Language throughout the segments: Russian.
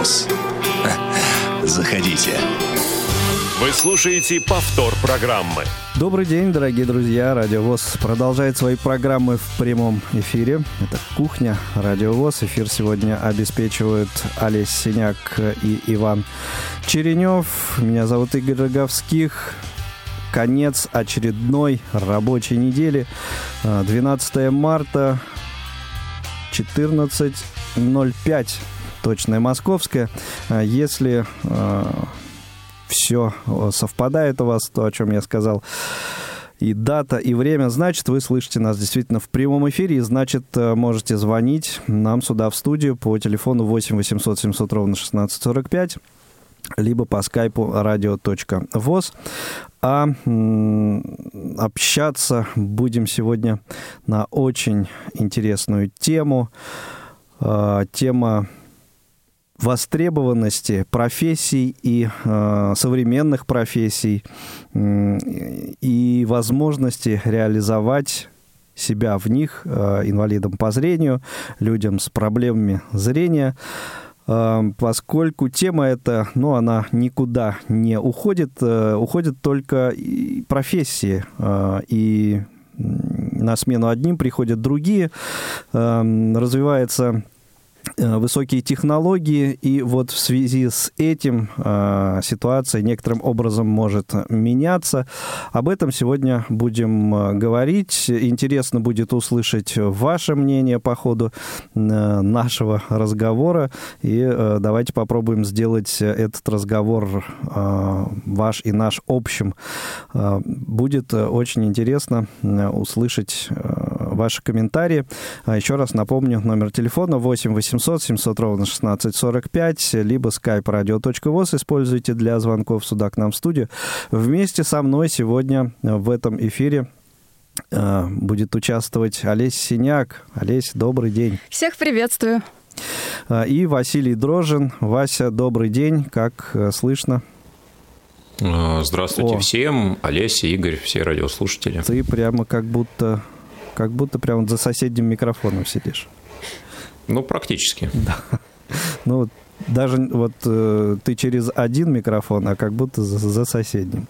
ВОЗ. Заходите. Вы слушаете повтор программы. Добрый день, дорогие друзья. Радио ВОЗ продолжает свои программы в прямом эфире. Это «Кухня», Радио ВОЗ. Эфир сегодня обеспечивают Олесь Синяк и Иван Черенев. Меня зовут Игорь Роговских. Конец очередной рабочей недели. 12 марта, 14.05 точная московская. Если э, все совпадает у вас, то, о чем я сказал, и дата, и время, значит, вы слышите нас действительно в прямом эфире, и значит, можете звонить нам сюда в студию по телефону 8 800 700 ровно 1645 либо по скайпу radio.voz. А общаться будем сегодня на очень интересную тему. Тема востребованности профессий и э, современных профессий э, и возможности реализовать себя в них э, инвалидам по зрению, людям с проблемами зрения, э, поскольку тема эта, ну, она никуда не уходит, э, уходят только профессии э, и на смену одним приходят другие, развивается высокие технологии, и вот в связи с этим э, ситуация некоторым образом может меняться. Об этом сегодня будем э, говорить. Интересно будет услышать ваше мнение по ходу нашего разговора, и давайте попробуем сделать этот разговор ваш и наш общим. Будет очень интересно услышать ваши комментарии. А еще раз напомню, номер телефона 8 800 700 ровно 1645, либо skype radio.voz используйте для звонков сюда к нам в студию. Вместе со мной сегодня в этом эфире э, будет участвовать Олесь Синяк. Олесь, добрый день. Всех приветствую. Э, и Василий Дрожин. Вася, добрый день. Как э, слышно? Здравствуйте О. всем. Олеся, Игорь, все радиослушатели. Ты прямо как будто как будто прям за соседним микрофоном сидишь. Ну, практически. Да. Ну, даже вот э, ты через один микрофон, а как будто за, за соседним.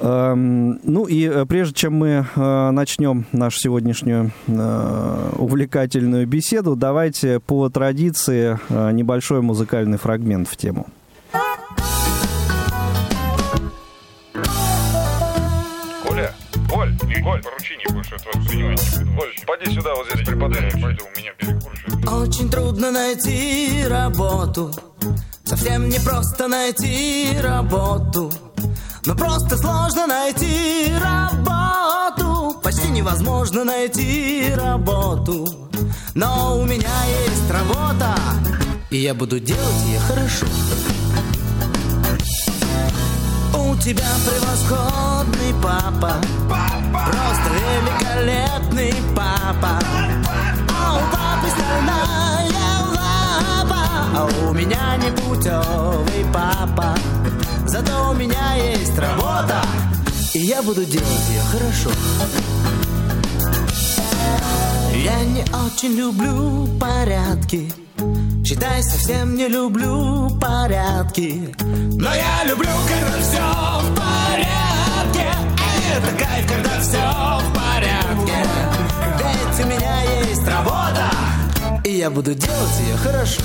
Эм, ну и э, прежде чем мы э, начнем нашу сегодняшнюю э, увлекательную беседу, давайте по традиции э, небольшой музыкальный фрагмент в тему. Коль, поручение больше от вас принимать не буду. Коль, поди сюда, вот здесь преподай. Пойду, у меня перекуршит. Очень трудно найти работу. Совсем не просто найти работу. Но просто сложно найти работу. Почти невозможно найти работу. Но у меня есть работа, и я буду делать ее хорошо. Тебя превосходный папа, просто великолепный папа. А у папы стальная лапа, а у меня не путевый папа. Зато у меня есть работа, и я буду делать ее хорошо. Я не очень люблю порядки. Считай, совсем не люблю порядки Но я люблю, когда все в порядке Это кайф, когда все в порядке Ведь у меня есть работа И я буду делать ее хорошо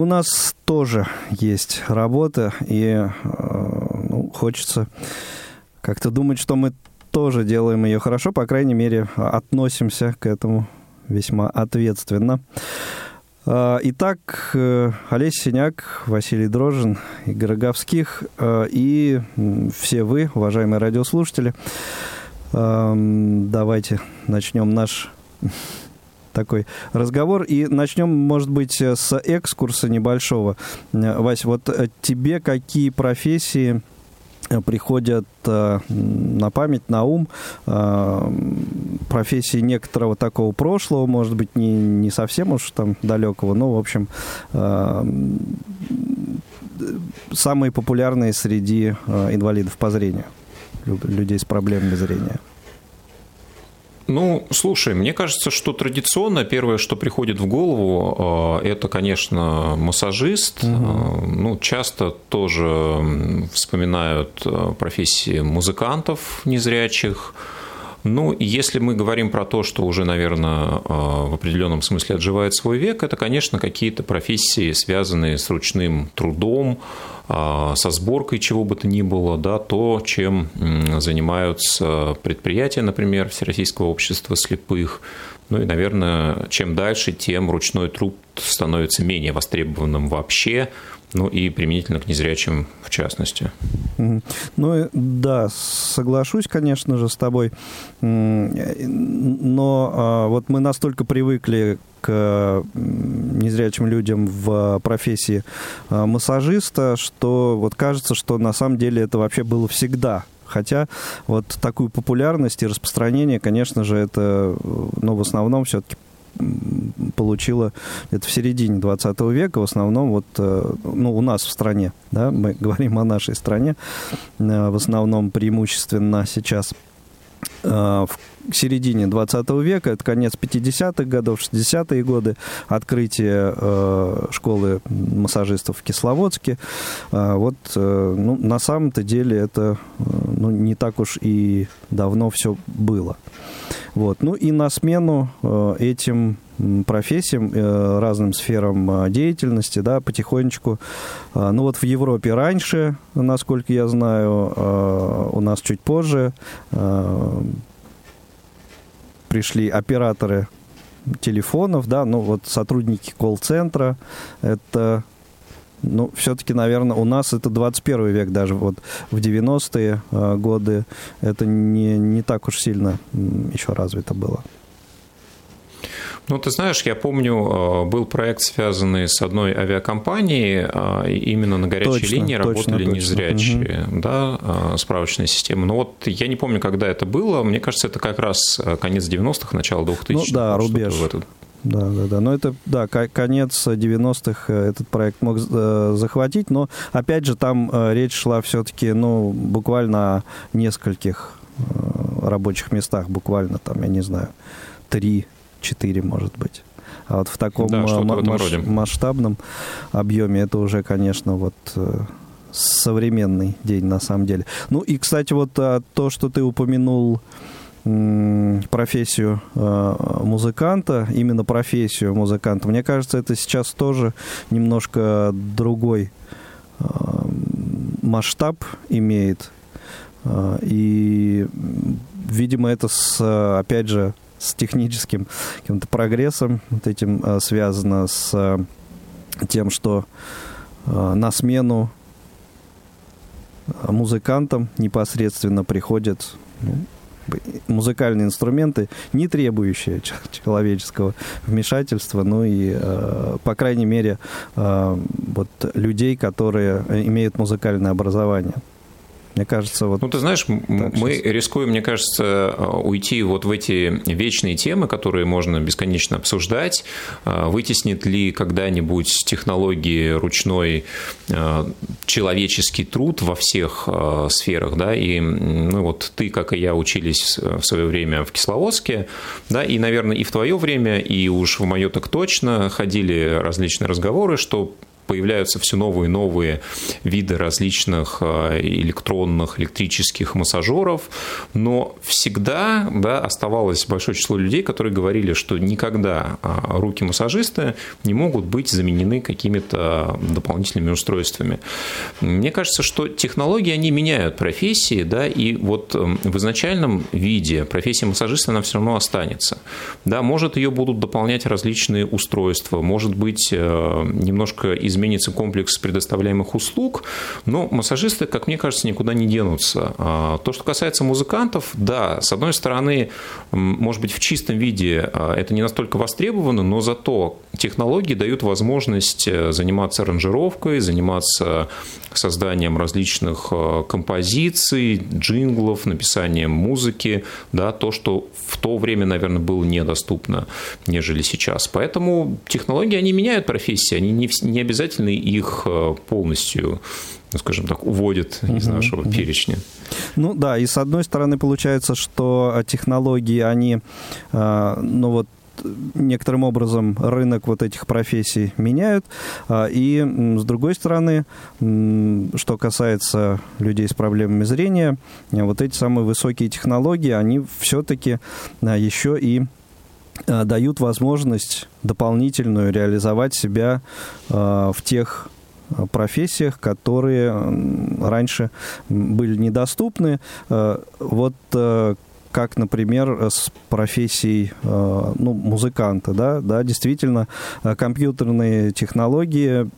у нас тоже есть работа, и э, ну, хочется как-то думать, что мы тоже делаем ее хорошо, по крайней мере, относимся к этому весьма ответственно. Э, Итак, э, Олесь Синяк, Василий Дрожин, Игорь Роговских э, и все вы, уважаемые радиослушатели, эм, давайте начнем наш такой разговор. И начнем, может быть, с экскурса небольшого. Вась, вот э, тебе какие профессии э, приходят э, на память, на ум, профессии некоторого такого прошлого, может быть, не, не совсем уж там далекого, но, в общем, самые популярные среди инвалидов по зрению, лю- людей с проблемами зрения. Ну, слушай, мне кажется, что традиционно первое, что приходит в голову, э, это, конечно, массажист. Э, Ну, часто тоже вспоминают э, профессии музыкантов незрячих. Ну, если мы говорим про то, что уже, наверное, в определенном смысле отживает свой век, это, конечно, какие-то профессии, связанные с ручным трудом, а, со сборкой чего бы то ни было, да, то, чем занимаются предприятия, например, Всероссийского общества слепых. Ну и, наверное, чем дальше, тем ручной труд становится менее востребованным вообще, ну и применительно к незрячим в частности. Ну, да, соглашусь, конечно же, с тобой. Но а, вот мы настолько привыкли к незрячим людям в профессии а, массажиста, что вот кажется, что на самом деле это вообще было всегда. Хотя вот такую популярность и распространение, конечно же, это, ну, в основном все-таки получила это в середине 20 века, в основном вот, э, ну, у нас в стране, да, мы говорим о нашей стране, э, в основном преимущественно сейчас э, в середине 20 века, это конец 50-х годов, 60-е годы, открытие э, школы массажистов в Кисловодске. Э, вот, э, ну, на самом-то деле это э, ну, не так уж и давно все было. Вот. Ну и на смену э, этим профессиям, э, разным сферам э, деятельности, да, потихонечку. э, ну вот в Европе раньше, насколько я знаю, э, у нас чуть позже э, пришли операторы телефонов, да, ну вот сотрудники колл-центра, это ну, все-таки, наверное, у нас это 21 век, даже вот в 90-е э, годы это не, не так уж сильно еще развито было. Ну, ты знаешь, я помню, э, был проект, связанный с одной авиакомпанией, и именно на горячей Точно, линии точно, работали точно. незрячие, да, э, справочная система. Но вот я не помню, когда это было, мне кажется, это как раз э, конец 90-х, начало 2000-х. Ну да, рубеж. В этот Да, да, да. Но это, да, ко- конец 90-х э, этот проект мог э, захватить, но, опять же, там э, речь шла все-таки, ну, буквально о нескольких рабочих местах, буквально там, я не знаю, три-четыре, может быть. А вот в таком Да, в маш- роде. масштабном объеме это уже, конечно, вот современный день на самом деле. Ну и, кстати, вот а, то, что ты упомянул профессию э, музыканта, именно профессию музыканта, мне кажется, это сейчас тоже немножко другой э, масштаб имеет. Э, И, видимо, это с, опять же, с техническим каким-то прогрессом вот этим связано с тем, что на смену музыкантам непосредственно приходят ну, музыкальные инструменты, не требующие человеческого вмешательства, ну и, э, по крайней мере, э, вот людей, которые имеют музыкальное образование. Мне кажется, вот... Ну, ты знаешь, мы сейчас. рискуем, мне кажется, уйти вот в эти вечные темы, которые можно бесконечно обсуждать. Вытеснит ли когда-нибудь технологии ручной человеческий труд во всех сферах, да, и ну, вот ты, как и я, учились в свое время в Кисловодске, да, и, наверное, и в твое время, и уж в мое так точно ходили различные разговоры, что появляются все новые и новые виды различных э, электронных, электрических массажеров, но всегда да, оставалось большое число людей, которые говорили, что никогда а, руки массажиста не могут быть заменены какими-то дополнительными устройствами. Мне кажется, что технологии, они меняют профессии, да, и вот эм, в изначальном виде профессия массажиста, она все равно останется. Да, может, ее будут дополнять различные устройства, может быть, э, немножко изменить изменится комплекс предоставляемых услуг, но массажисты, как мне кажется, никуда не денутся. А, то, что касается музыкантов, да, с одной стороны, может быть, в чистом виде а, это не настолько востребовано, но зато технологии дают возможность э, заниматься аранжировкой, заниматься созданием различных э, композиций, джинглов, написанием музыки, да, то, что в то время, наверное, было недоступно, нежели сейчас. Поэтому технологии, они меняют профессии, они не, не обязательно их э, полностью ну, скажем так, уводят из нашего перечня. Ну да, и с одной стороны получается, что технологии, они, ну вот некоторым образом рынок вот этих профессий меняют. И с другой стороны, что касается людей с проблемами зрения, вот эти самые высокие технологии, они все-таки еще и дают возможность дополнительную реализовать себя в тех профессиях, которые раньше были недоступны. Вот как, например, с профессией э, ну, музыканта. Да? Да, действительно, э, компьютерные технологии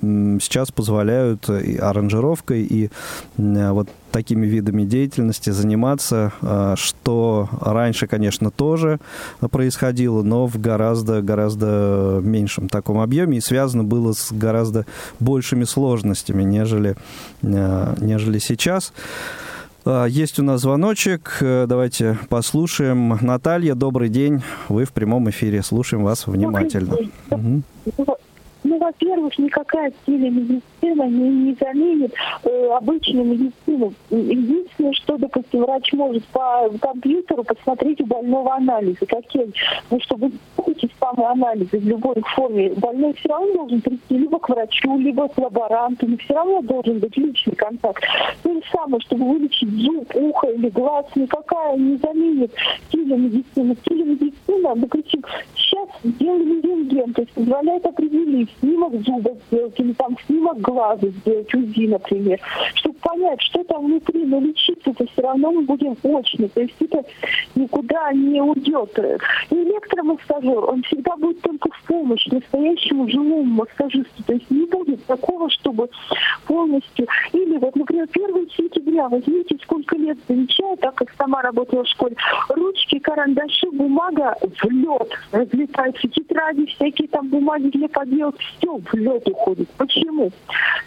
сейчас позволяют и аранжировкой, и вот такими видами деятельности заниматься, э, что раньше, конечно, тоже происходило, но в гораздо, гораздо меньшем таком объеме и связано было с гораздо большими сложностями, нежели, нежели сейчас. А, есть у нас звоночек. Э, давайте послушаем. Наталья, добрый день. Вы в прямом эфире. Слушаем вас внимательно. Угу. Ну, во-первых, никакая телемедицина не, не заменит э, обычную медицину. Единственное, что, допустим, врач может по компьютеру посмотреть у больного анализы. Какие? Ну, чтобы эти самые анализы в любой форме, больной все равно должен прийти либо к врачу, либо к лаборанту, но все равно должен быть личный контакт. То же самое, чтобы вылечить зуб, ухо или глаз, никакая не заменит телемедицину. Телемедицина, допустим, сейчас делали рентген, то есть позволяет определить, снимок зуба сделать или там снимок глаза сделать, УЗИ, например, чтобы понять, что там внутри, но лечиться-то все равно мы будем очно, то есть это никуда не уйдет. И электромассажер, он всегда будет только в помощь настоящему живому массажисту, то есть не будет такого, чтобы полностью, или вот, например, 1 сентября, возьмите, сколько лет замечаю, так как сама работала в школе, ручки, карандаши, бумага в лед разлетаются, тетради, всякие там бумаги для поделок, все в лед уходит. Почему?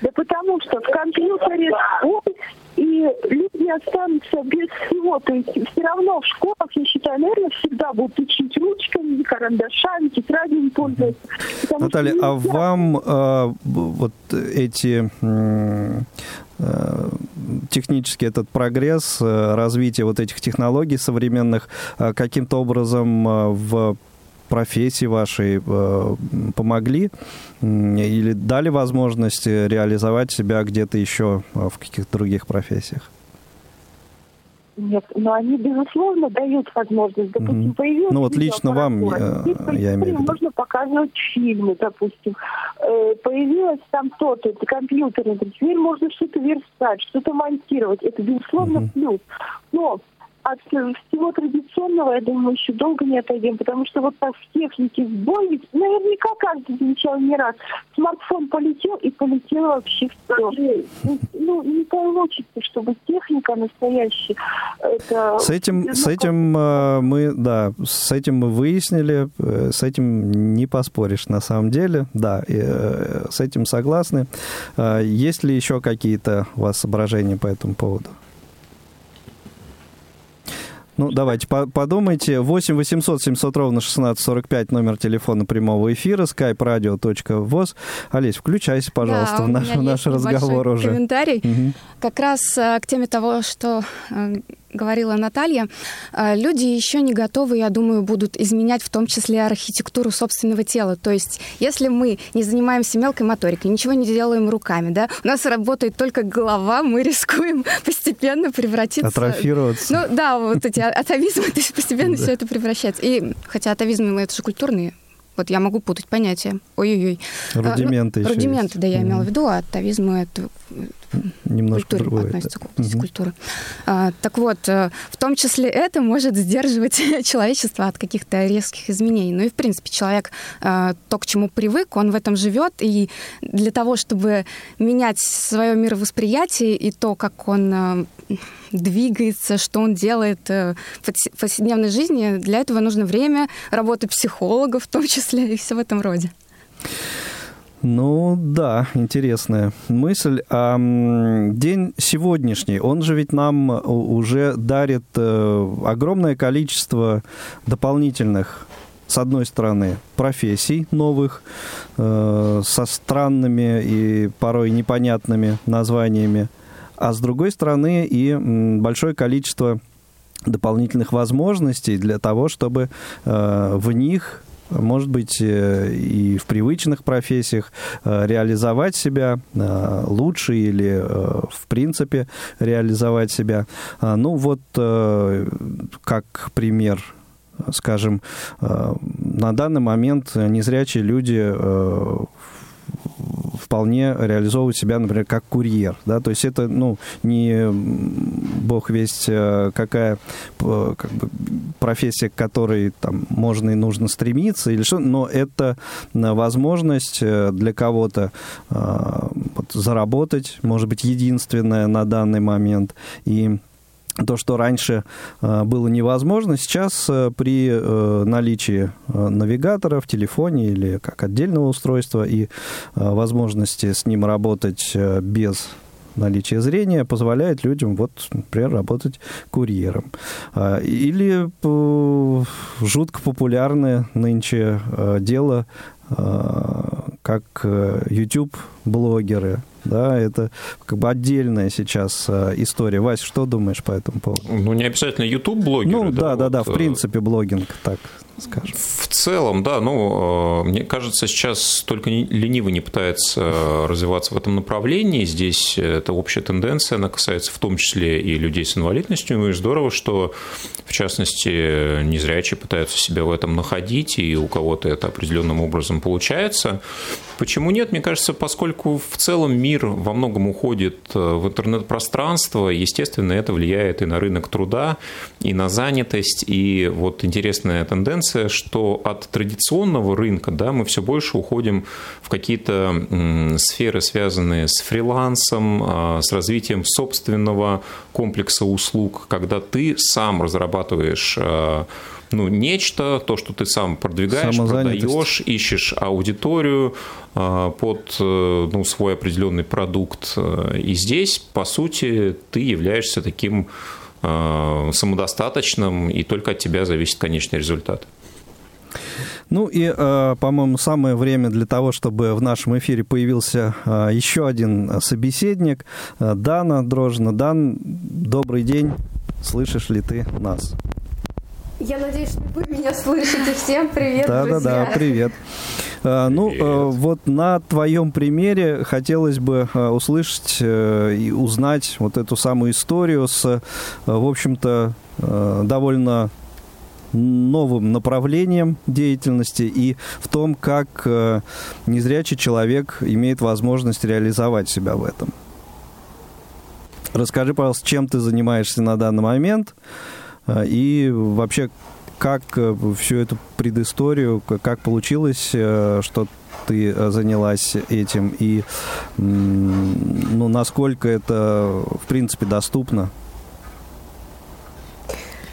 Да потому что в компьютере и люди останутся без всего. То есть все равно в школах, я считаю, наверное, всегда будут учить ручками, карандашами, тетрадями пользоваться. Наталья, а вам э, вот эти э, технический этот прогресс, э, развитие вот этих технологий современных э, каким-то образом э, в профессии вашей э, помогли или дали возможность реализовать себя где-то еще э, в каких-то других профессиях? Нет, но они, безусловно, дают возможность. Допустим, mm-hmm. появилась... Ну вот лично вам, я, я имею в виду. Можно показывать фильмы, допустим. Э, появилась там то-то, это компьютер, теперь можно что-то верстать, что-то монтировать. Это, безусловно, mm-hmm. плюс. Но от всего традиционного, я думаю, еще долго не отойдем, потому что вот так в технике в бой, наверняка каждый замечал не раз, смартфон полетел и полетел вообще все. Ну, не получится, чтобы техника настоящая, это... С этим, с этим э, мы, да, с этим мы выяснили, э, с этим не поспоришь на самом деле, да, и, э, с этим согласны. Есть ли еще какие-то у вас соображения по этому поводу? Ну, давайте по подумайте. 8 800 700 ровно 1645, номер телефона прямого эфира, skype radio.voz. Олесь, включайся, пожалуйста, да, в наш, в наш разговор уже. комментарий. Угу. Как раз э, к теме того, что э, говорила Наталья, э, люди еще не готовы, я думаю, будут изменять в том числе архитектуру собственного тела. То есть, если мы не занимаемся мелкой моторикой, ничего не делаем руками, да, у нас работает только голова, мы рискуем постепенно превратиться... Атрофироваться. Ну да, вот эти атовизмы, то есть постепенно все это превращается. И хотя атовизмы, это же культурные вот я могу путать понятия. Ой-ой-ой. Рудименты а, ну, еще Рудименты, есть. да, я имела в виду, а атовизмы это Немножко культуре другое. относится да. к Мгм. культуры. А, так вот, э, в том числе это может сдерживать человечество от каких-то резких изменений. Ну и, в принципе, человек э, то, к чему привык, он в этом живет, и для того, чтобы менять свое мировосприятие и то, как он э, двигается, что он делает э, в повс- повседневной жизни, для этого нужно время, работа психолога в том числе, и все в этом роде. Ну да, интересная мысль. А день сегодняшний, он же ведь нам уже дарит э, огромное количество дополнительных с одной стороны, профессий новых, э, со странными и порой непонятными названиями, а с другой стороны и большое количество дополнительных возможностей для того, чтобы э, в них может быть, э, и в привычных профессиях э, реализовать себя лучше или, в принципе, реализовать себя. А, Ну, вот как пример скажем, на данный момент незрячие люди вполне реализовывают себя, например, как курьер, да, то есть это, ну, не бог весть э, какая п- как бы, профессия, к которой там можно и нужно стремиться, или что, но это э, возможность э, для кого-то э, вот, заработать, может быть, единственная на данный момент, и то, что раньше э, было невозможно, сейчас э, при э, наличии навигатора в телефоне или как отдельного устройства и возможности с ним работать без наличия зрения позволяет людям, вот, например, работать курьером. А, Или жутко популярное нынче дело, как YouTube-блогеры. Да, это как бы отдельная сейчас э, история. Вась, что думаешь по этому поводу? Ну, не обязательно YouTube-блогеры. Ну, да, да, да, вот, в э, принципе, блогинг, так скажем. В целом, да, ну, э, мне кажется, сейчас только ленивый не пытается развиваться в этом направлении. Здесь это общая тенденция, она касается в том числе и людей с инвалидностью. И здорово, что, в частности, незрячие пытаются себя в этом находить, и у кого-то это определенным образом получается. Почему нет? Мне кажется, поскольку в целом мир во многом уходит э, в интернет-пространство, естественно, это влияет и на рынок труда, и на занятость. И вот интересная тенденция, что от традиционного рынка да, мы все больше уходим в какие-то сферы, связанные с фрилансом, а, с развитием собственного комплекса услуг, когда ты сам разрабатываешь а, ну, нечто, то, что ты сам продвигаешь, продаешь, ищешь аудиторию а, под э, ну, свой определенный продукт. И здесь, по сути, ты являешься таким самодостаточным, и только от тебя зависит конечный результат. Ну и, э, по-моему, самое время для того, чтобы в нашем эфире появился э, еще один собеседник. Э, Дана Дрожина. Дан, добрый день. Слышишь ли ты нас? Я надеюсь, что вы меня слышите. Всем привет, Да-да-да, друзья. привет. Э, Ну, Привет. вот на твоем примере хотелось бы услышать и узнать вот эту самую историю с, в общем-то, довольно новым направлением деятельности и в том, как э, незрячий человек имеет возможность реализовать себя в этом. Расскажи, пожалуйста, чем ты занимаешься на данный момент э, и вообще как всю эту предысторию, как получилось, э, что ты э, занялась этим и ну, насколько это, в принципе, доступно?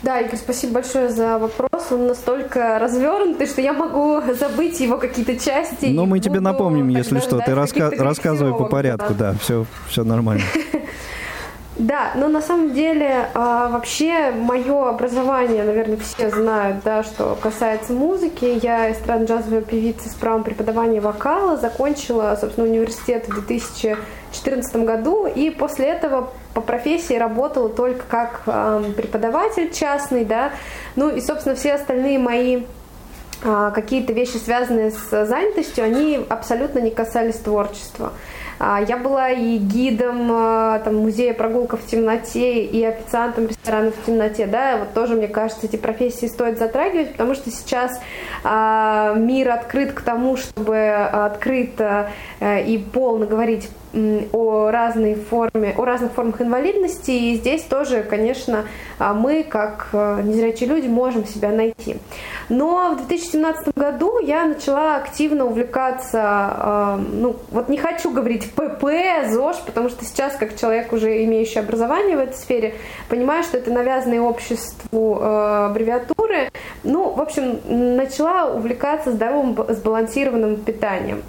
Да, Игорь, спасибо большое за вопрос. Он настолько развернутый, что я могу забыть его какие-то части. Ну, и мы тебе напомним, если что. Ты раска- рассказывай по порядку, да, все, все нормально. Да, но на самом деле а, вообще мое образование, наверное, все знают, да, что касается музыки. Я эстрадно-джазовая певица с правом преподавания вокала, закончила, собственно, университет в 2014 году, и после этого по профессии работала только как а, преподаватель частный, да, ну и, собственно, все остальные мои а, какие-то вещи, связанные с занятостью, они абсолютно не касались творчества. А, я была и гидом а, там, музея прогулка в темноте, и официантом ресторана в темноте. Да, вот тоже, мне кажется, эти профессии стоит затрагивать, потому что сейчас мир открыт к тому, чтобы открыто э, и полно говорить о разной форме, о разных формах инвалидности. И здесь тоже, конечно, мы, как э, незрячие люди, можем себя найти. Но в 2017 году я начала активно увлекаться, ну, вот не хочу говорить ПП, ЗОЖ, потому что сейчас, как человек, уже имеющий образование в этой сфере, понимаю, что это навязанные обществу э, аббревиатуры. Ну, в общем, начала увлекаться здоровым, сбалансированным питанием.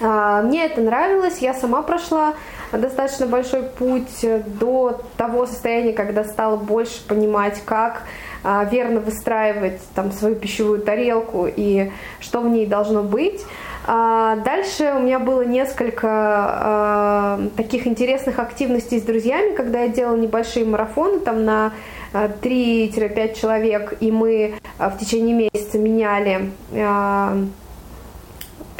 А, мне это нравилось, я сама прошла достаточно большой путь до того состояния, когда стала больше понимать, как а, верно выстраивать там свою пищевую тарелку и что в ней должно быть. А, дальше у меня было несколько таких интересных активностей с друзьями, когда я делала небольшие марафоны там на 3-5 человек, и мы в течение месяца меняли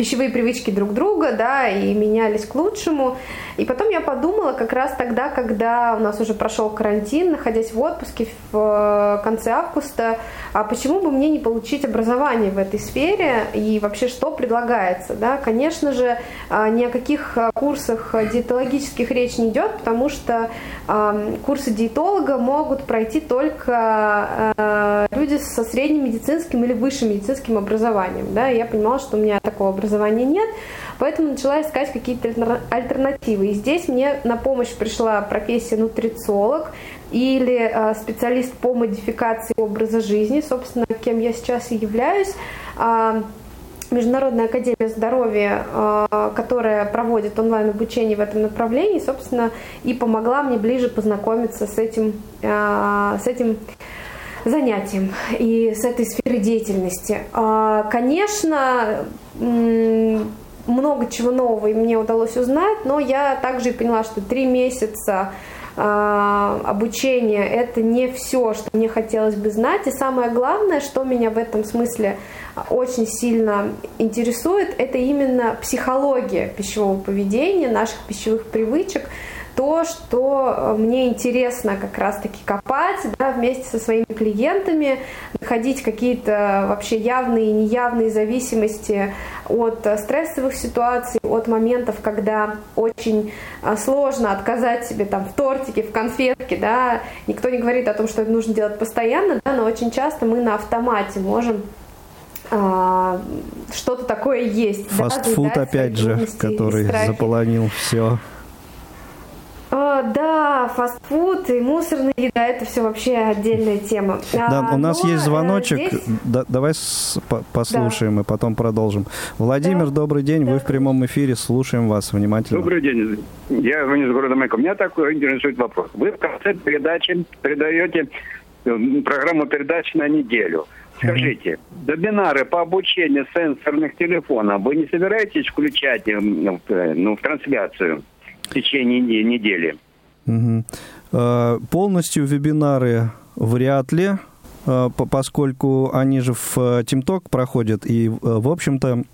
пищевые привычки друг друга, да, и менялись к лучшему. И потом я подумала, как раз тогда, когда у нас уже прошел карантин, находясь в отпуске в э, конце августа, а почему бы мне не получить образование в этой сфере? И вообще что предлагается, да? Конечно же, а, ни о каких а, курсах диетологических речь не идет, потому что курсы диетолога могут пройти только а, люди со средним медицинским или высшим медицинским образованием, да, я понимала, что у меня такого образования нет, Поэтому начала искать какие-то альтернативы. И здесь мне на помощь пришла профессия нутрициолог или э, специалист по модификации образа жизни, собственно, кем я сейчас и являюсь. Э, Международная академия здоровья, э, которая проводит онлайн-обучение в этом направлении, собственно, и помогла мне ближе познакомиться с этим, с этим занятием и с этой сферой деятельности. Конечно, много чего нового и мне удалось узнать, но я также поняла, что три месяца э, обучения это не все, что мне хотелось бы знать. И самое главное, что меня в этом смысле очень сильно интересует, это именно психология пищевого поведения, наших пищевых привычек, то, что э, мне интересно как раз-таки копать да, вместе со своими клиентами, находить какие-то вообще явные и неявные зависимости от э, стрессовых ситуаций, от моментов, когда очень э, сложно отказать себе там в тортике, в конфетке, да, никто не говорит о том, что это нужно делать постоянно, да, но очень часто мы на автомате можем а, что-то такое есть. Фастфуд, да, опять же, который заполонил все. А, да, фастфуд и мусорная еда – это все вообще отдельная тема. Да, а, у нас есть звоночек. Здесь... Да, давай с, по, послушаем да. и потом продолжим. Владимир, да. добрый день. Да. Вы в прямом эфире. Слушаем вас внимательно. Добрый день. Я звоню из города Майков. Меня такой интересует вопрос. Вы в конце передачи передаете э, программу передач на неделю. Скажите, вебинары по обучению сенсорных телефонов вы не собираетесь включать э, ну, в трансляцию? В течение недели. Угу. Полностью вебинары вряд ли, а, поскольку они же в ТимТок проходят, и, э, в общем-то,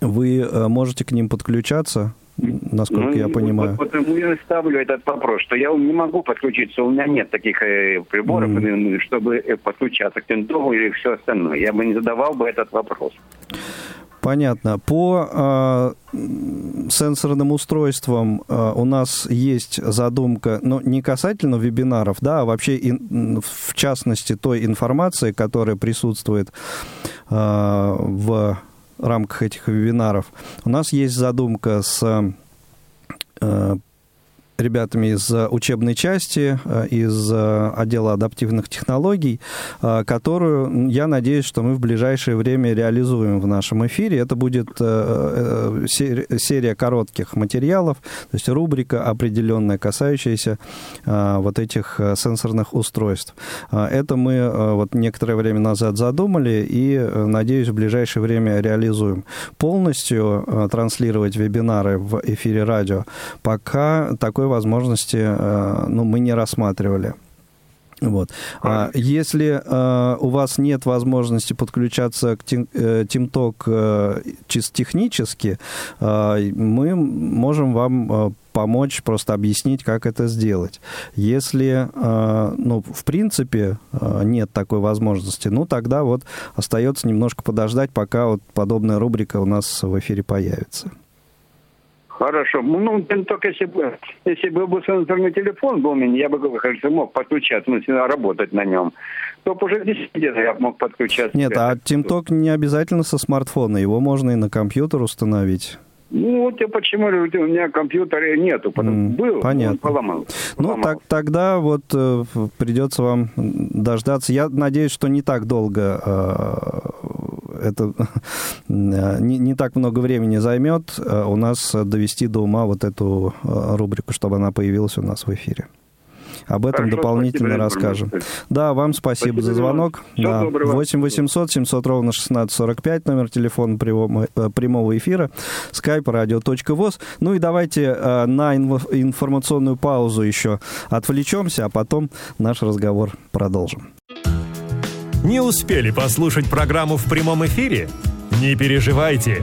вы э, можете к ним подключаться, насколько ну, я понимаю. Вот, потому я ставлю этот вопрос, что я не могу подключиться, у меня нет таких э, приборов, mm. чтобы подключаться к Тинтову или все остальное. Я бы не задавал бы этот вопрос. Понятно. По э, сенсорным устройствам э, у нас есть задумка, но не касательно вебинаров, да, а вообще ин, в частности той информации, которая присутствует э, в рамках этих вебинаров. У нас есть задумка с э, ребятами из учебной части, из отдела адаптивных технологий, которую, я надеюсь, что мы в ближайшее время реализуем в нашем эфире. Это будет серия коротких материалов, то есть рубрика определенная, касающаяся вот этих сенсорных устройств. Это мы вот некоторое время назад задумали и, надеюсь, в ближайшее время реализуем. Полностью транслировать вебинары в эфире радио пока такой возможности ну, мы не рассматривали. Вот. А если э, у вас нет возможности подключаться к TeamTalk э, чисто технически, э, мы можем вам э, помочь, просто объяснить, как это сделать. Если, э, ну, в принципе, э, нет такой возможности, ну, тогда вот остается немножко подождать, пока вот подобная рубрика у нас в эфире появится. Хорошо. Ну, только если бы, если бы был сенсорный телефон был у меня, я бы, кажется, мог подключаться, ну, работать на нем. То уже действительно я мог подключаться. Нет, а TeamTalk не обязательно со смартфона. Его можно и на компьютер установить. Ну, вот я почему у меня компьютера нету. Mm, Был, понятно. он поломал. Ну, так, тогда вот э, придется вам дождаться. Я надеюсь, что не так долго э, это не, не так много времени займет э, у нас довести до ума вот эту э, рубрику, чтобы она появилась у нас в эфире. Об этом Хорошо, дополнительно расскажем. Да, вам спасибо, спасибо за звонок. Да. 8 800 700 ровно 1645, номер телефона прямого, э, прямого эфира, skype radio.voz. Ну и давайте э, на информационную паузу еще отвлечемся, а потом наш разговор продолжим. Не успели послушать программу в прямом эфире? Не переживайте.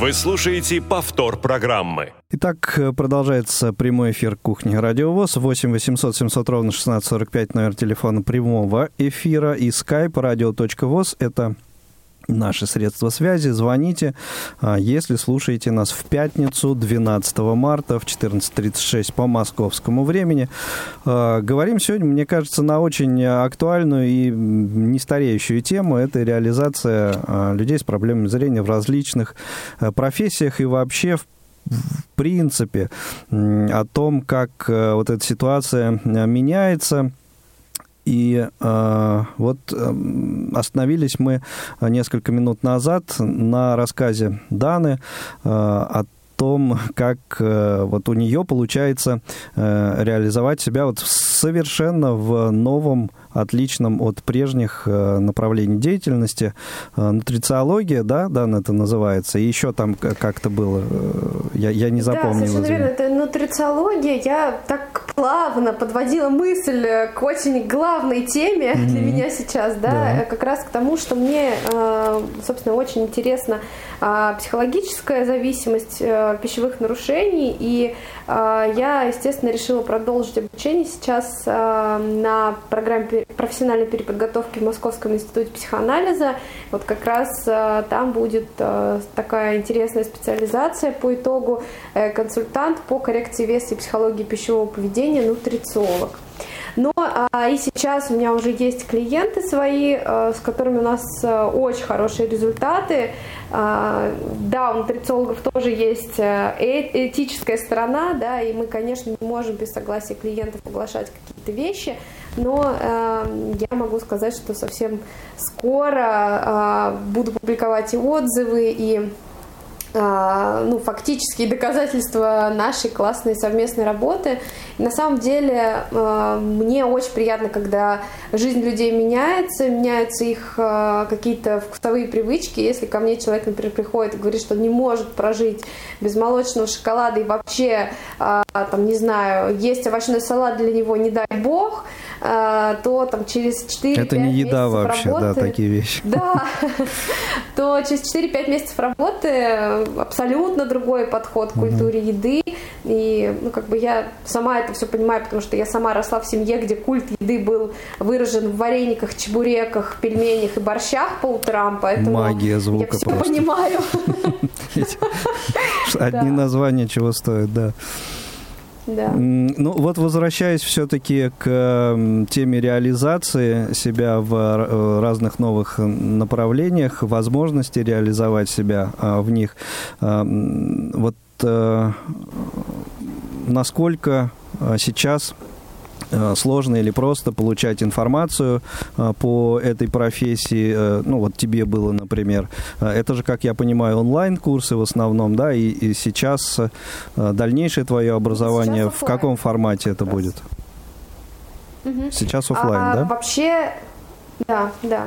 Вы слушаете повтор программы. Итак, э, продолжается прямой эфир кухни Радиовоз. 8 800 700 ровно 1645 номер телефона прямого эфира и skype radio.voz. Это наши средства связи. Звоните, а, если слушаете нас в пятницу, 12 марта в 14.36 по московскому времени. А, говорим сегодня, мне кажется, на очень актуальную и нестареющую тему. Это реализация а, людей с проблемами зрения в различных профессиях и вообще в в принципе о том, как вот эта ситуация меняется и э, вот э, остановились мы несколько минут назад на рассказе Даны э, о том, как э, вот у нее получается э, реализовать себя вот совершенно в новом отличном от прежних э, направлений деятельности. Э, нутрициология, да, Дан, это называется, и еще там как-то было, э, я, я не запомнил. Да, совершенно верно, это нутрициология. Я так плавно подводила мысль к очень главной теме mm-hmm. для меня сейчас, да, да, как раз к тому, что мне, собственно, очень интересна психологическая зависимость пищевых нарушений, и я, естественно, решила продолжить обучение сейчас на программе профессиональной переподготовки в Московском институте психоанализа. Вот как раз э, там будет такая интересная специализация по итогу э, консультант по коррекции веса и психологии пищевого поведения, нутрициолог. Но а, и сейчас у меня уже есть клиенты свои, а, с которыми у нас а, очень хорошие результаты. А, да, у нутрициологов тоже есть э, этическая сторона, да, и мы, конечно, не можем без согласия клиентов оглашать какие-то вещи, но э, я могу сказать, что совсем скоро э, буду публиковать и отзывы, и ну, фактические доказательства нашей классной совместной работы. На самом деле а, мне очень приятно, когда жизнь людей меняется, меняются их а, какие-то вкусовые привычки. Если ко мне человек, например, приходит и говорит, что не может прожить без молочного шоколада и вообще, там, не знаю, есть овощной салат для него, не дай бог, то там через 4 Это не еда вообще, работы, да, такие вещи. Да, то через 4-5 месяцев работы абсолютно другой подход к культуре еды. И, ну, как бы я сама это все понимаю, потому что я сама росла в семье, где культ еды был выражен в варениках, чебуреках, пельменях и борщах по утрам, поэтому Магия звука я все просто. понимаю. Одни названия чего стоят, да. Да. Ну вот возвращаясь все-таки к теме реализации себя в э, разных новых направлениях, возможности реализовать себя а, в них, а, вот э, насколько а, сейчас сложно или просто получать информацию э, по этой профессии, э, ну вот тебе было, например. Э, Это же, как я понимаю, онлайн-курсы в основном, да, и, и сейчас э, дальнейшее твое образование в каком формате это будет? Мгм. Сейчас оффлайн, А, да? Вообще, да, да.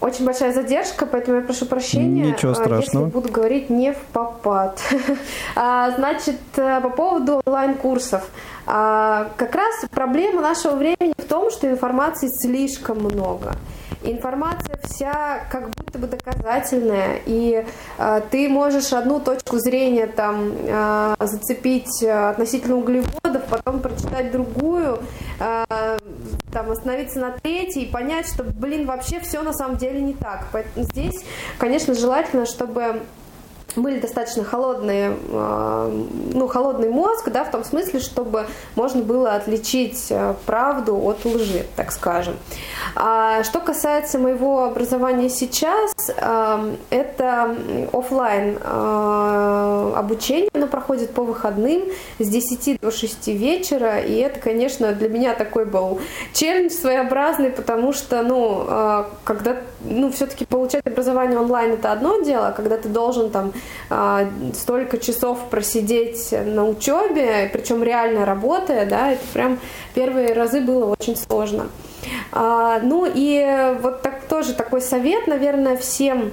Очень большая задержка, поэтому я прошу прощения, Ничего а, страшного. если буду говорить не в попад. А, Значит, э, по поводу онлайн-курсов. А, Как раз проблема нашего времени в том, что информации слишком много. Информация вся как будто бы доказательная, и э, ты можешь одну точку зрения там э, зацепить э, относительно углеводов, потом прочитать другую, э, там остановиться на третьей и понять, что, блин, вообще все на самом деле не так. Поэтому здесь, конечно, желательно, чтобы были достаточно холодные, э, ну, холодный мозг, да, в том смысле, чтобы можно было отличить э, правду от лжи, так скажем. А что касается моего образования сейчас, э, это офлайн э, обучение, оно проходит по выходным с 10 до 6 вечера, и это, конечно, для меня такой был челлендж своеобразный, потому что, ну, э, когда, ну, все-таки получать образование онлайн это одно дело, а когда ты должен там а, столько часов просидеть на учебе, причем реально работая, да, это прям первые разы было очень сложно. А, ну и вот так тоже такой совет, наверное, всем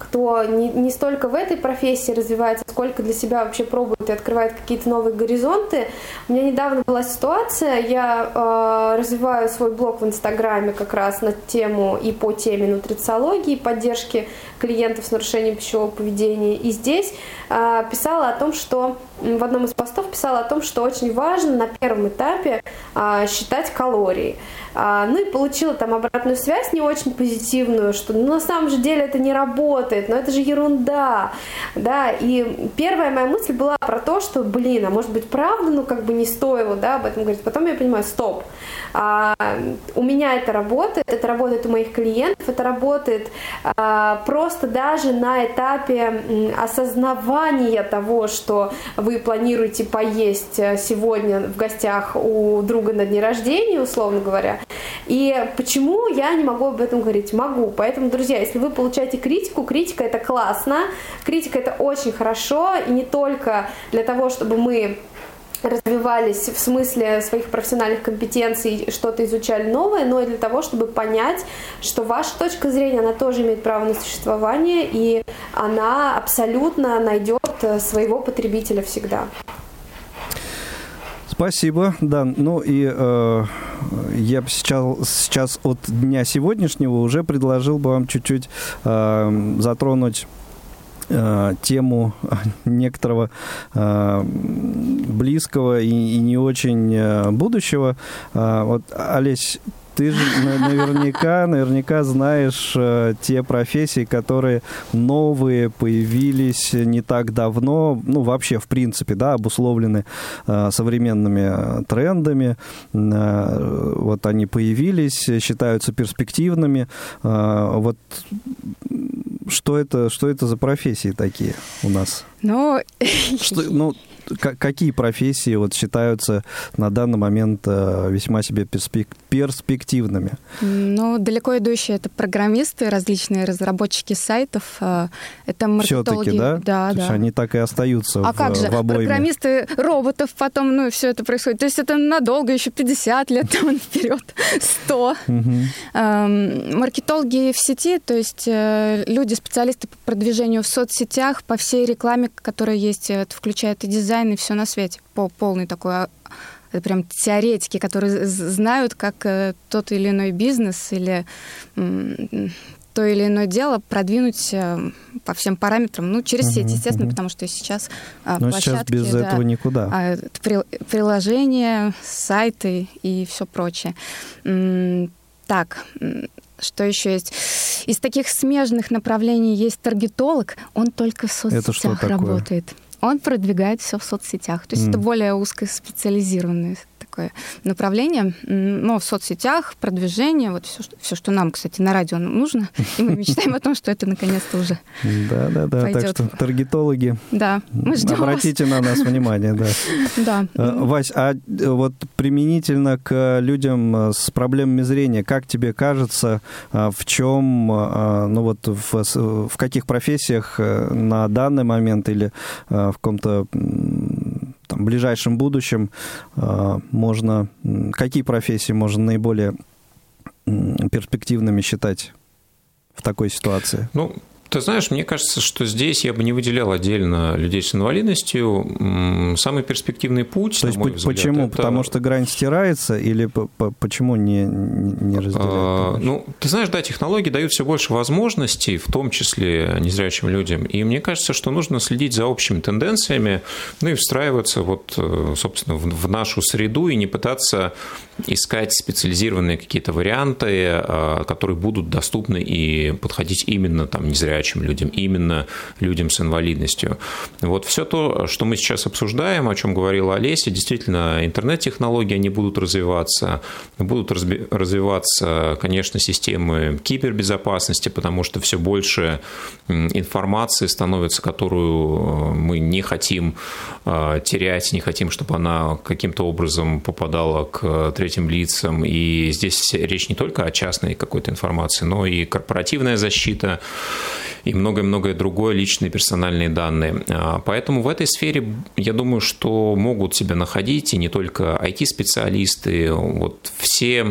кто не, не столько в этой профессии развивается, сколько для себя вообще пробует и открывает какие-то новые горизонты. У меня недавно была ситуация, я э, развиваю свой блог в Инстаграме как раз на тему и по теме нутрициологии, поддержки клиентов с нарушением пищевого поведения. И здесь писала о том, что в одном из постов писала о том, что очень важно на первом этапе э, считать калории. А, ну и получила там обратную связь не очень позитивную, что ну, на самом же деле это не работает, но это же ерунда, да, и первая моя мысль была про то, что, блин, а может быть правда, ну как бы не стоило, да, об этом говорить, потом я понимаю, стоп, а, у меня это работает, это работает у моих клиентов, это работает а, просто даже на этапе м, осознавания того, что вы планируете поесть э, сегодня в гостях у друга на дне рождения, условно говоря, и почему я не могу об этом говорить? Могу. Поэтому, друзья, если вы получаете критику, критика это классно, критика это очень хорошо, и не только для того, чтобы мы развивались в смысле своих профессиональных компетенций, что-то изучали новое, но и для того, чтобы понять, что ваша точка зрения, она тоже имеет право на существование, и она абсолютно найдет своего потребителя всегда. Спасибо, да. Ну и э, я бы сейчас, сейчас от дня сегодняшнего уже предложил бы вам чуть-чуть э, затронуть э, тему некоторого э, близкого и, и не очень э, будущего. Э, вот, Олесь, ты же на- наверняка, наверняка знаешь э, те профессии, которые новые появились не так давно, ну вообще в принципе, да, обусловлены э, современными э, трендами. Э, вот они появились, считаются перспективными. Э, вот что это, что это за профессии такие у нас? Ну, Что, ну, какие профессии вот считаются на данный момент э, весьма себе перспек- перспективными? ну, далеко идущие это программисты, различные разработчики сайтов, э, это маркетологи. Все-таки, да? Да, То да. есть они так и остаются А в, как же, в обойме. программисты роботов потом, ну, все это происходит. То есть это надолго, еще 50 лет там вперед, 100. Мгм. Эм, Маркетологи в сети, то есть э, люди, специалисты по продвижению в соцсетях, по всей рекламе, которая есть, это включает и дизайн, и все на свете, по полный такой а, Это прям теоретики, которые знают, как э, тот или иной бизнес или то или иное дело продвинуть э, по всем параметрам, ну, через сеть, естественно, потому что сейчас а, Но площадки... сейчас без да, этого никуда. А, приложения, сайты и все прочее. Так, что еще есть? Из таких смежных направлений есть таргетолог, он только в соцсетях работает. Он продвигает все в соцсетях. То есть mm. это более узкоспециализированные такое направление. Но в соцсетях продвижение, вот все, все, что нам, кстати, на радио нужно, и мы мечтаем о том, что это наконец-то уже Да, да, да. Так что таргетологи, да, мы ждем обратите на нас внимание, да. Да. Э, Вась, а э, вот применительно к людям э, с проблемами зрения, как тебе кажется, в чем, ну вот в, в каких профессиях на данный момент или в каком-то там, ближайшем будущем э, можно, какие профессии можно наиболее перспективными считать в такой ситуации? Ну, ты знаешь, мне кажется, что здесь я бы не выделял отдельно людей с инвалидностью. Самый перспективный путь, То есть мой взгляд, почему? Это... Потому что грань стирается или почему не, не разделяют? А, ну, ты знаешь, да, технологии дают все больше возможностей, в том числе незрячим людям. И мне кажется, что нужно следить за общими тенденциями, ну и встраиваться вот, э, собственно, в, в нашу среду и не пытаться искать специализированные какие-то варианты, а, которые будут доступны и подходить именно там незрячим незрячим людям, именно людям с инвалидностью. Вот все то, что мы сейчас обсуждаем, о чем говорила Олеся, действительно, интернет-технологии, они будут развиваться, будут развиваться, конечно, системы кибербезопасности, потому что все больше информации становится, которую э, мы не хотим э, терять, не хотим, чтобы она каким-то образом попадала к третьим лицам. И здесь речь не только о частной какой-то информации, но и корпоративная защита, и многое-многое другое, личные персональные данные. А, поэтому в этой сфере, я думаю, что могут себя находить и не только IT-специалисты, вот все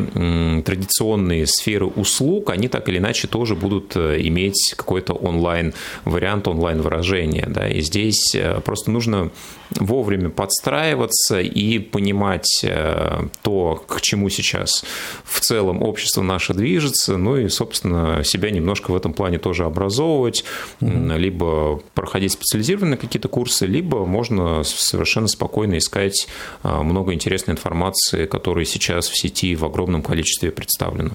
традиционные сферы услуг, они так или иначе тоже будут э, иметь какой-то онлайн-вариант, онлайн-выражения. Да? И здесь э, просто нужно вовремя подстраиваться и понимать э, то, к чему сейчас в целом общество наше движется, ну и, собственно, себя немножко в этом плане тоже образовывать, mm-hmm. либо проходить специализированные какие-то курсы, либо можно совершенно спокойно искать э, много интересной информации, которая сейчас в сети в огромном количестве представлена.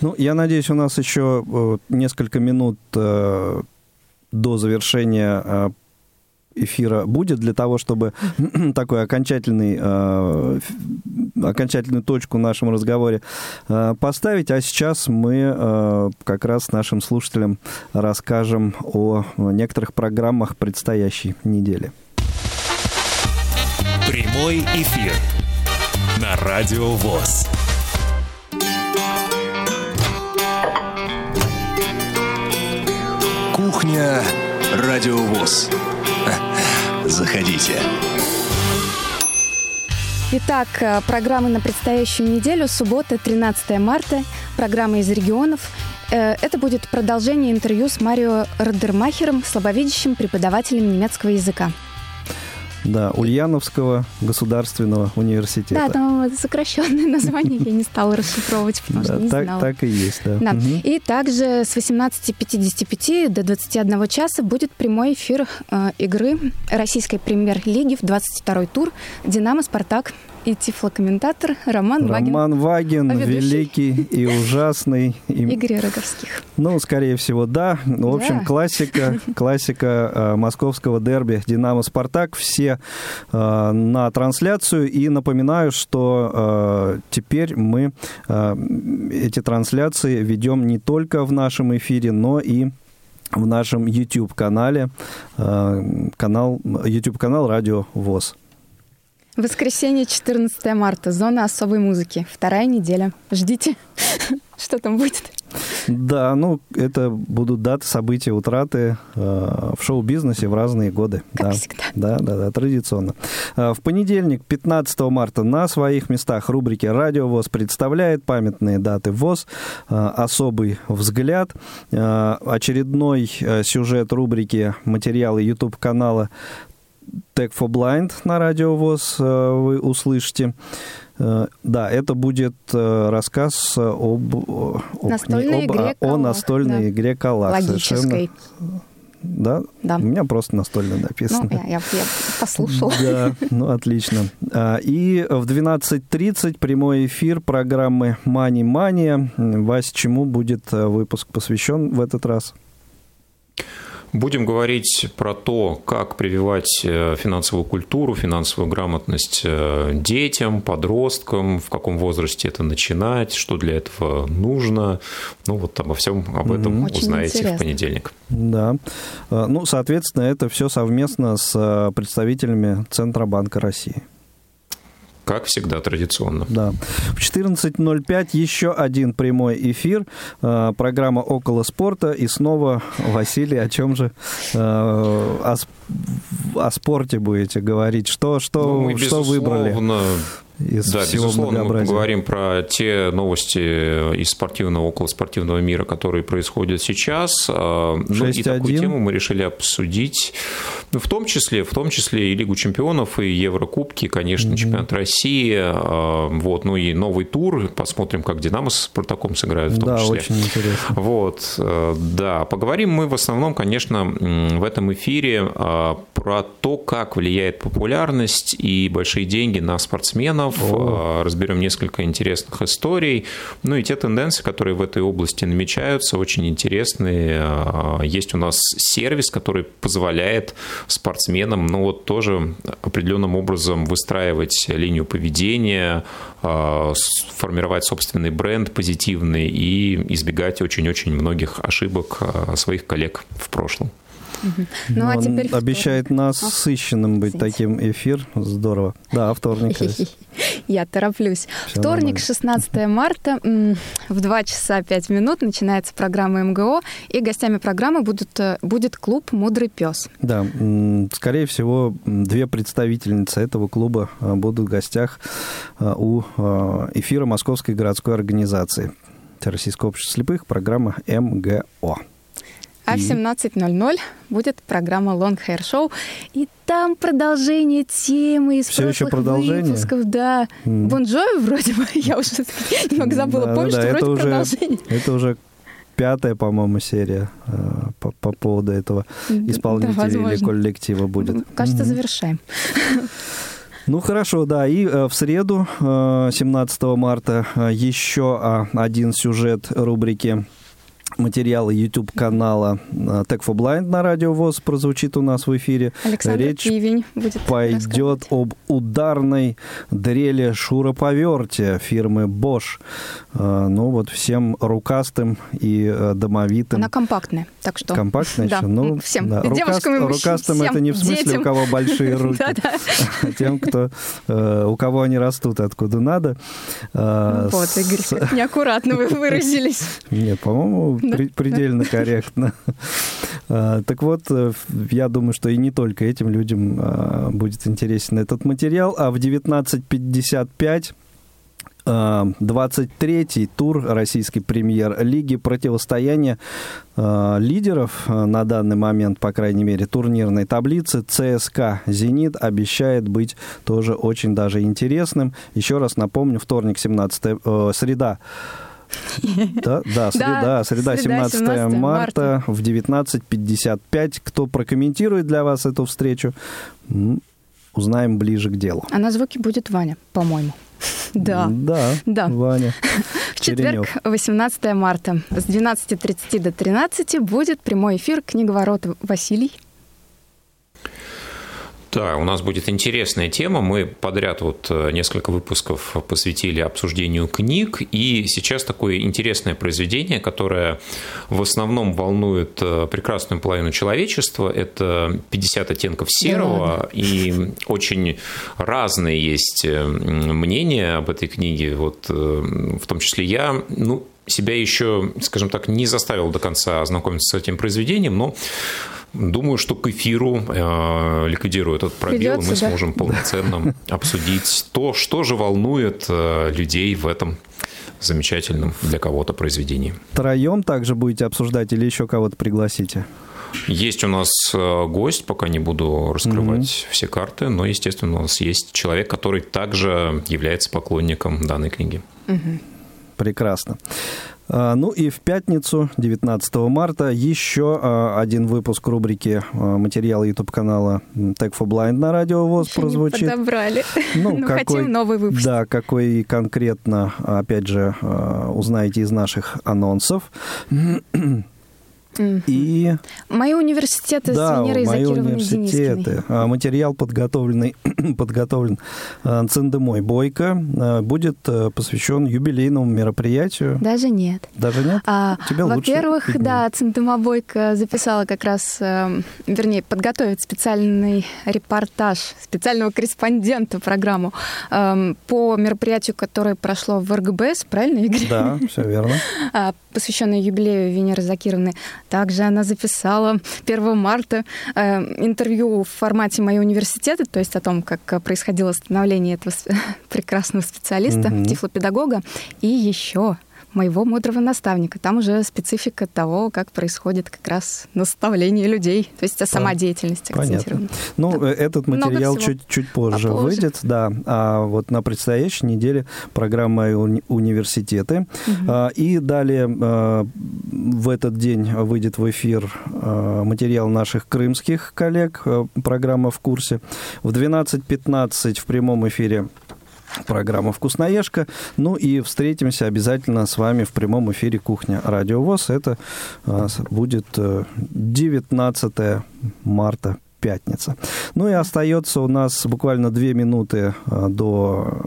Ну, я надеюсь, у нас еще э, несколько минут до завершения эфира будет для того, чтобы такой окончательный, э, окончательную точку в нашем разговоре э, поставить. А сейчас мы э, как раз нашим слушателям расскажем о некоторых программах предстоящей недели. Прямой эфир на Радио ВОЗ. Кухня Радио ВОЗ. Заходите. Итак, э, программы на предстоящую неделю. Суббота, 13 марта. Программа из регионов. Э, это будет продолжение интервью с Марио Родермахером, слабовидящим преподавателем немецкого языка. Да, Ульяновского государственного университета. Да, там сокращенное название я не стала расшифровывать, потому что не знала. Так и есть, да. И также с 18.55 до 21 часа будет прямой эфир э, игры российской премьер-лиги в 22-й тур «Динамо-Спартак» и тифлокомментатор Роман, Вагин. Роман Вагин, великий и ужасный. Игорь Роговских. Ну, скорее всего, да. Ну, в общем, классика, классика э, московского дерби «Динамо-Спартак». Все э, на трансляцию. И напоминаю, что э, теперь мы э, эти трансляции ведем не только в нашем эфире, но и в нашем YouTube-канале, э, канал, YouTube-канал «Радио ВОЗ». Воскресенье, 14 марта. Зона особой музыки. Вторая неделя. Ждите, что там будет. Да, ну, это будут даты, события, утраты э, в шоу-бизнесе в разные годы. Как да. всегда. Да, да, да, традиционно. Э, в понедельник, 15 марта, на своих местах рубрики «Радио ВОЗ» представляет памятные даты ВОЗ, э, особый взгляд, э, очередной э, сюжет рубрики материалы YouTube-канала Tech for Blind на радио ВОЗ вы услышите. Да, это будет рассказ об, об, настольной об, игре о настольной да. игре Калак. Логической. Совершенно да? Да. У меня просто настольно написано. Ну, я, я, я послушала. Да, ну отлично. А, И в 12.30 прямой эфир программы «Мани Мания». Вась, чему будет э, выпуск посвящен в этот раз? Будем говорить про то, как прививать э, финансовую культуру, финансовую грамотность э, детям, подросткам, в каком возрасте это начинать, что для этого нужно. Ну, вот обо всем об этом Очень узнаете интересно. в понедельник. Да. А, Ну, соответственно, это все совместно с э, представителями Центробанка России. Как всегда, традиционно. Да. В 14.05 еще один прямой эфир. Э, Программа «Около спорта». И снова, Василий, о чем же э, о, о спорте будете говорить? Что, что, Ну, мы, что выбрали из Да, всего безусловно, мы поговорим про те новости из спортивного, околоспортивного мира, которые происходят сейчас. А, Ну, и 6:1. такую тему мы решили обсудить, ну, в том числе, в том числе и Лигу чемпионов, и Еврокубки, конечно, чемпионат России, а, вот, ну и новый тур. Посмотрим, как Динамо с Спартаком сыграют в том Да, числе. очень интересно. Вот, э, да. Поговорим мы в основном, конечно, в этом эфире а, про то, как влияет популярность и большие деньги на спортсменов. А, Разберем несколько интересных историй. Ну и те тенденции, которые в этой области намечаются, очень интересные. А, Есть у нас сервис, который позволяет спортсменам, ну вот тоже определенным образом выстраивать линию поведения, а, формировать собственный бренд позитивный и избегать очень-очень многих ошибок своих коллег в прошлом. Ну, а Он теперь обещает нас Ах, сыщенным быть извините. таким эфир. Здорово. Да, вторник. Ась. Я тороплюсь. Всё Вторник, нормально. 16 марта, в 2 часа 5 минут начинается программа МГО, и гостями программы будут, э, будет клуб «Мудрый пес». Да, скорее всего, две представительницы этого клуба а, будут в гостях а, у а, эфира Московской городской организации Российского общества слепых, программа МГО. А в И? 17.00 будет программа Long Hair Show, и там продолжение темы из Всё ещё прошлых продолжение? выпусков. Да. Бон Джови вроде бы, я уже немного забыла. Да, Помню, да, что это вроде уже, продолжение. Это уже пятая, по-моему, серия а, по, по поводу этого исполнителя Да, или коллектива будет. Кажется, Мгм. завершаем. Ну хорошо, да, и э, в среду, э, 17 марта, э, еще а, один сюжет рубрики материалы YouTube-канала э, Tech for Blind на радио ВОЗ прозвучит у нас в эфире. Александр Речь Пивень будет пойдет об ударной дрели шуроповерте фирмы Bosch. Э, Ну вот всем рукастым и э, домовитым. Она компактная, так что... Компактная Да, еще? Ну, всем. да, И девушкам, и рукаст- мужчинам, рукастым всем, это не в смысле, детям. у кого большие руки. А Тем, кто, у кого они растут откуда надо. Э, Вот, Игорь, неаккуратно вы выразились. Нет, по-моему, при- предельно корректно. А, Так вот, э, я думаю, что и не только этим людям а, будет интересен этот материал. А в 19.55 а, 23-й тур российской премьер-лиги противостояние а, лидеров а, на данный момент, по крайней мере, турнирной таблицы ЦСКА «Зенит» обещает быть тоже очень даже интересным. Еще раз напомню, вторник, 17 э, среда, да, да, среда, Да, среда, среда, 17 17 марта в 19.55. Кто прокомментирует для вас эту встречу, узнаем ближе к делу. А на звуке будет Ваня, по-моему. Да. Да, Да. Ваня. В четверг, 18 марта, с 12.30 до 13 будет прямой эфир «Книговорот Василий». Да, у нас будет интересная тема. Мы подряд вот э, несколько выпусков посвятили обсуждению книг, и сейчас такое интересное произведение, которое в основном волнует э, прекрасную половину человечества. Это «50 оттенков серого», и очень разные есть э, мнения об этой книге. Вот, в том числе я, ну, себя еще, скажем так, не заставил до конца ознакомиться с этим произведением, но Думаю, что к эфиру, э, ликвидируя этот пробел, Придется, мы да. сможем полноценно обсудить то, что же волнует э, людей в этом замечательном для кого-то произведении. Втроем также будете обсуждать или еще кого-то пригласите? Есть у нас э, гость, пока не буду раскрывать mm-hmm. все карты, но, естественно, у нас есть человек, который также является поклонником данной книги. Mm-hmm. Прекрасно. А, ну и в пятницу, 19 марта, еще а, один выпуск рубрики а, материала YouTube-канала Tech for Blind на Радио ВОЗ еще прозвучит. Не подобрали. Ну, ну какой, хотим новый выпуск. Да, какой конкретно, опять же, узнаете из наших анонсов. И... Мои университеты да, с Венерой мои университеты. Денискиной. Материал подготовленный, подготовлен Цендемой Бойко будет э, посвящен юбилейному мероприятию. Даже нет. Даже нет? А, Тебя во-первых, да, Цендема Бойко записала как раз, э, вернее, подготовит специальный репортаж специального корреспондента программу э, по мероприятию, которое прошло в РГБС, правильно, Игорь? Да, все верно. А, посвященное юбилею Венеры Закировны. Также она записала 1 марта э, интервью в формате моего университета, то есть о том, как происходило становление этого прекрасного специалиста, mm-hmm. тифлопедагога. И еще моего мудрого наставника. Там уже специфика того, как происходит как раз наставление людей, то есть о самодеятельности Понятно. Ну, да. этот материал чуть, чуть позже, позже выйдет, да. А вот на предстоящей неделе программа уни- университеты. Угу. И далее а, в этот день выйдет в эфир а, материал наших крымских коллег, программа «В курсе». В 12.15 в прямом эфире программа «Вкусноежка». Ну и встретимся обязательно с вами в прямом эфире «Кухня Радио ВОЗ». Это а, будет 19 э, марта пятница. Ну и остается у нас буквально две минуты а, до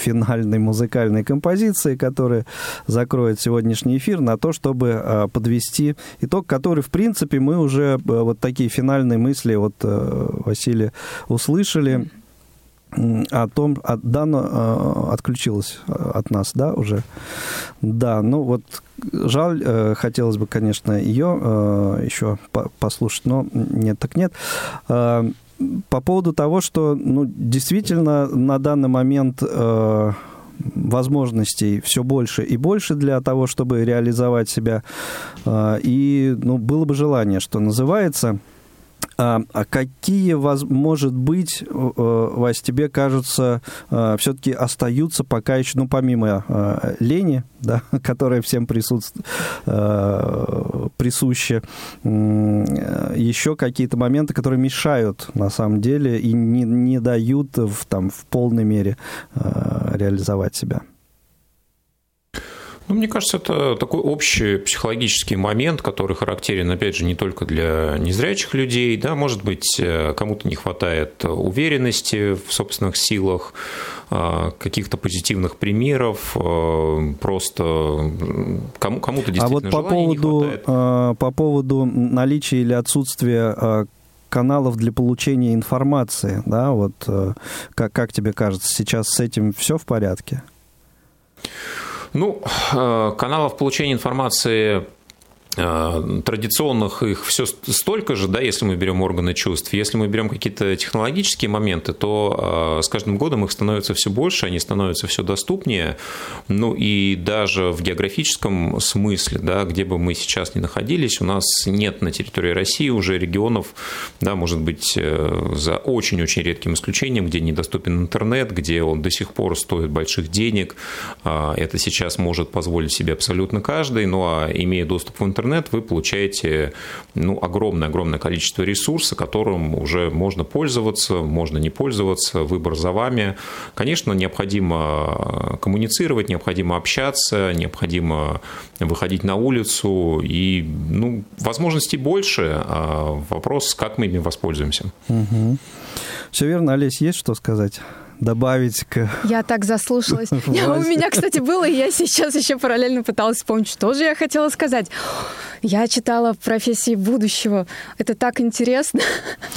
финальной музыкальной композиции, которая закроет сегодняшний эфир, на то, чтобы а, подвести итог, который, в принципе, мы уже вот такие финальные мысли вот э, Василия услышали о том, от, Дана э, отключилась от нас, да, уже. Да, ну вот жаль, э, хотелось бы, конечно, ее э, еще по послушать, но нет, так нет. Э, по поводу того, что, ну, действительно, на данный момент э, возможностей все больше и больше для того, чтобы реализовать себя. Э, и, ну, было бы желание, что называется – а, а какие, может быть, э, Вась, тебе кажется, э, все-таки остаются пока еще, ну, помимо э, лени, да, которая всем присутствует, присуща, еще какие-то моменты, которые мешают, на самом деле, и не, не дают в, там, в полной мере реализовать себя? Ну, мне кажется, это такой общий психологический момент, который характерен, опять же, не только для незрячих людей. Да, может быть, э, кому-то не хватает уверенности в собственных силах, э, каких-то позитивных примеров, э, просто кому, кому-то действительно а вот по поводу. По поводу наличия или отсутствия каналов для получения информации, да, вот как, как тебе кажется, сейчас с этим все в порядке? Ну, э, каналов получения информации традиционных их все столько же, да, если мы берем органы чувств. Если мы берем какие-то технологические моменты, то э, с каждым годом их становится все больше, они становятся все доступнее. Ну и даже в географическом смысле, да, где бы мы сейчас ни находились, у нас нет на территории России уже регионов, да, может быть, э, за очень-очень редким исключением, где недоступен интернет, где он до сих пор стоит больших денег. Это сейчас может позволить себе абсолютно каждый, ну а имея доступ в интернет, интернет, вы получаете ну, огромное-огромное количество ресурсов, которым уже можно пользоваться, можно не пользоваться, выбор за вами. Конечно, необходимо коммуницировать, необходимо общаться, необходимо выходить на улицу, и ну, возможностей больше, а вопрос, как мы ими воспользуемся. Угу. Все верно, Олесь, есть что сказать? Добавить к... Я так заслушалась. У меня, кстати, было, и я сейчас еще параллельно пыталась вспомнить, что же я хотела сказать. Я читала профессии будущего. Это так интересно.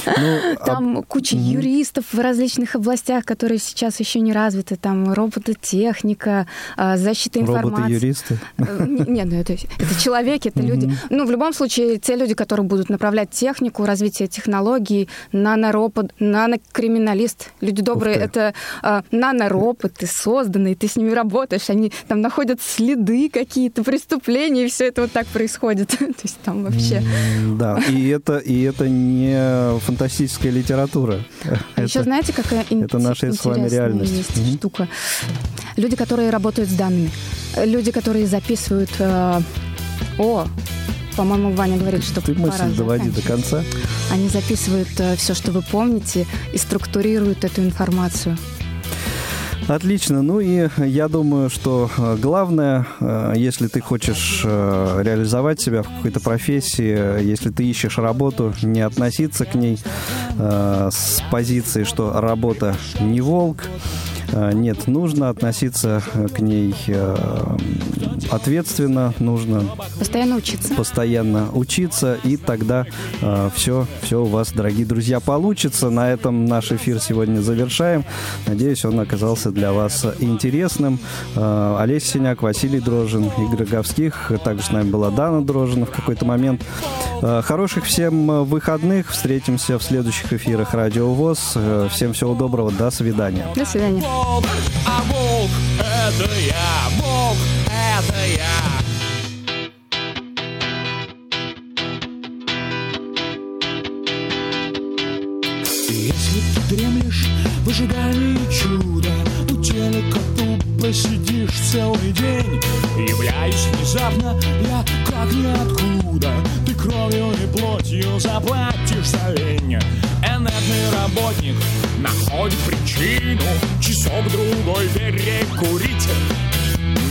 Ну, Там куча юристов в различных областях, которые сейчас еще не развиты. Там робототехника, а, защита информации. Роботы-юристы? Э, нет, ну это, человеки, это люди. Ну, в любом случае, те люди, которые будут направлять технику, развитие технологий, наноробот, нанокриминалист. Люди добрые, это какие-то э, нанороботы созданные, ты с ними работаешь, они там находят следы какие-то преступления, и все это вот так происходит. То есть там вообще... Да, и это, и это не фантастическая литература. А еще знаете, какая это наша с вами реальность. есть mm-hmm. штука? Люди, которые работают с данными, люди, которые записывают... Э, о, по-моему, Ваня говорит, что Ты мысль доводи до конца. Они записывают э, все, что вы помните, и структурируют эту информацию. Отлично. Ну и я думаю, что э, главное, э, если ты хочешь реализовать себя в какой-то профессии, если ты ищешь работу, не относиться к ней с позиции, что работа не волк, нет, нужно относиться к ней ответственно, нужно постоянно учиться. Постоянно учиться, и тогда все, все у вас, дорогие друзья, получится. На этом наш эфир сегодня завершаем. Надеюсь, он оказался для вас интересным. Олеся Синяк, Василий Дрожин, Игорь Говских. Также с нами была Дана Дрожина в какой-то момент. Хороших всем выходных. Встретимся в следующих эфирах Радио ВОЗ. Всем всего доброго. До свидания. До свидания а волк это я, волк Если ты дремлешь в ожидании чуда, у телека тупо сидишь целый день. Являюсь внезапно, я как ниоткуда, ты кровью и плотью заплатишь за лень. Энергный работник находит причину Часок-другой перекурить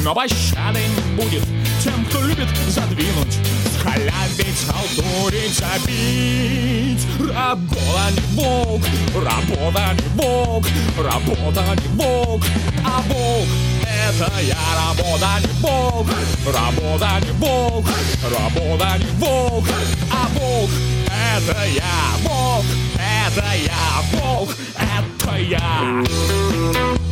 Но пощады не будет тем, кто любит задвинуть. Халявить, халтурить, забить Работа не волк, работа не волк Работа не волк, а волк это я Работа не волк, работа не волк Работа не волк, а волк это я Волк, это я Волк, это я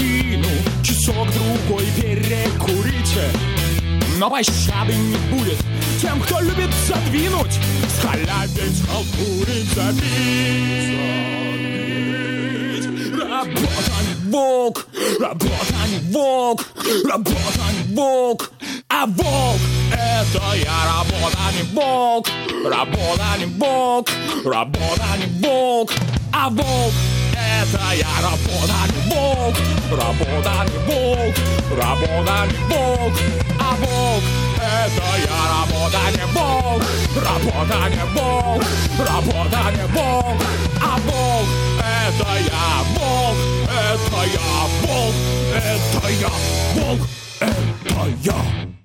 находит причину Часок-другой перекурить Но пощады не будет. Тем, кто любит задвинуть Скалявить, халтурить, забить Работа не волк, работа не волк Работа не волк, а волк это я Работа не волк, работа не волк Работа не волк, а волк это я работа не волк, работа не волк, работа не волк, а волк это я работа не волк, работа не волк, работа не волк, а волк это я волк, это я волк, это я волк, это я.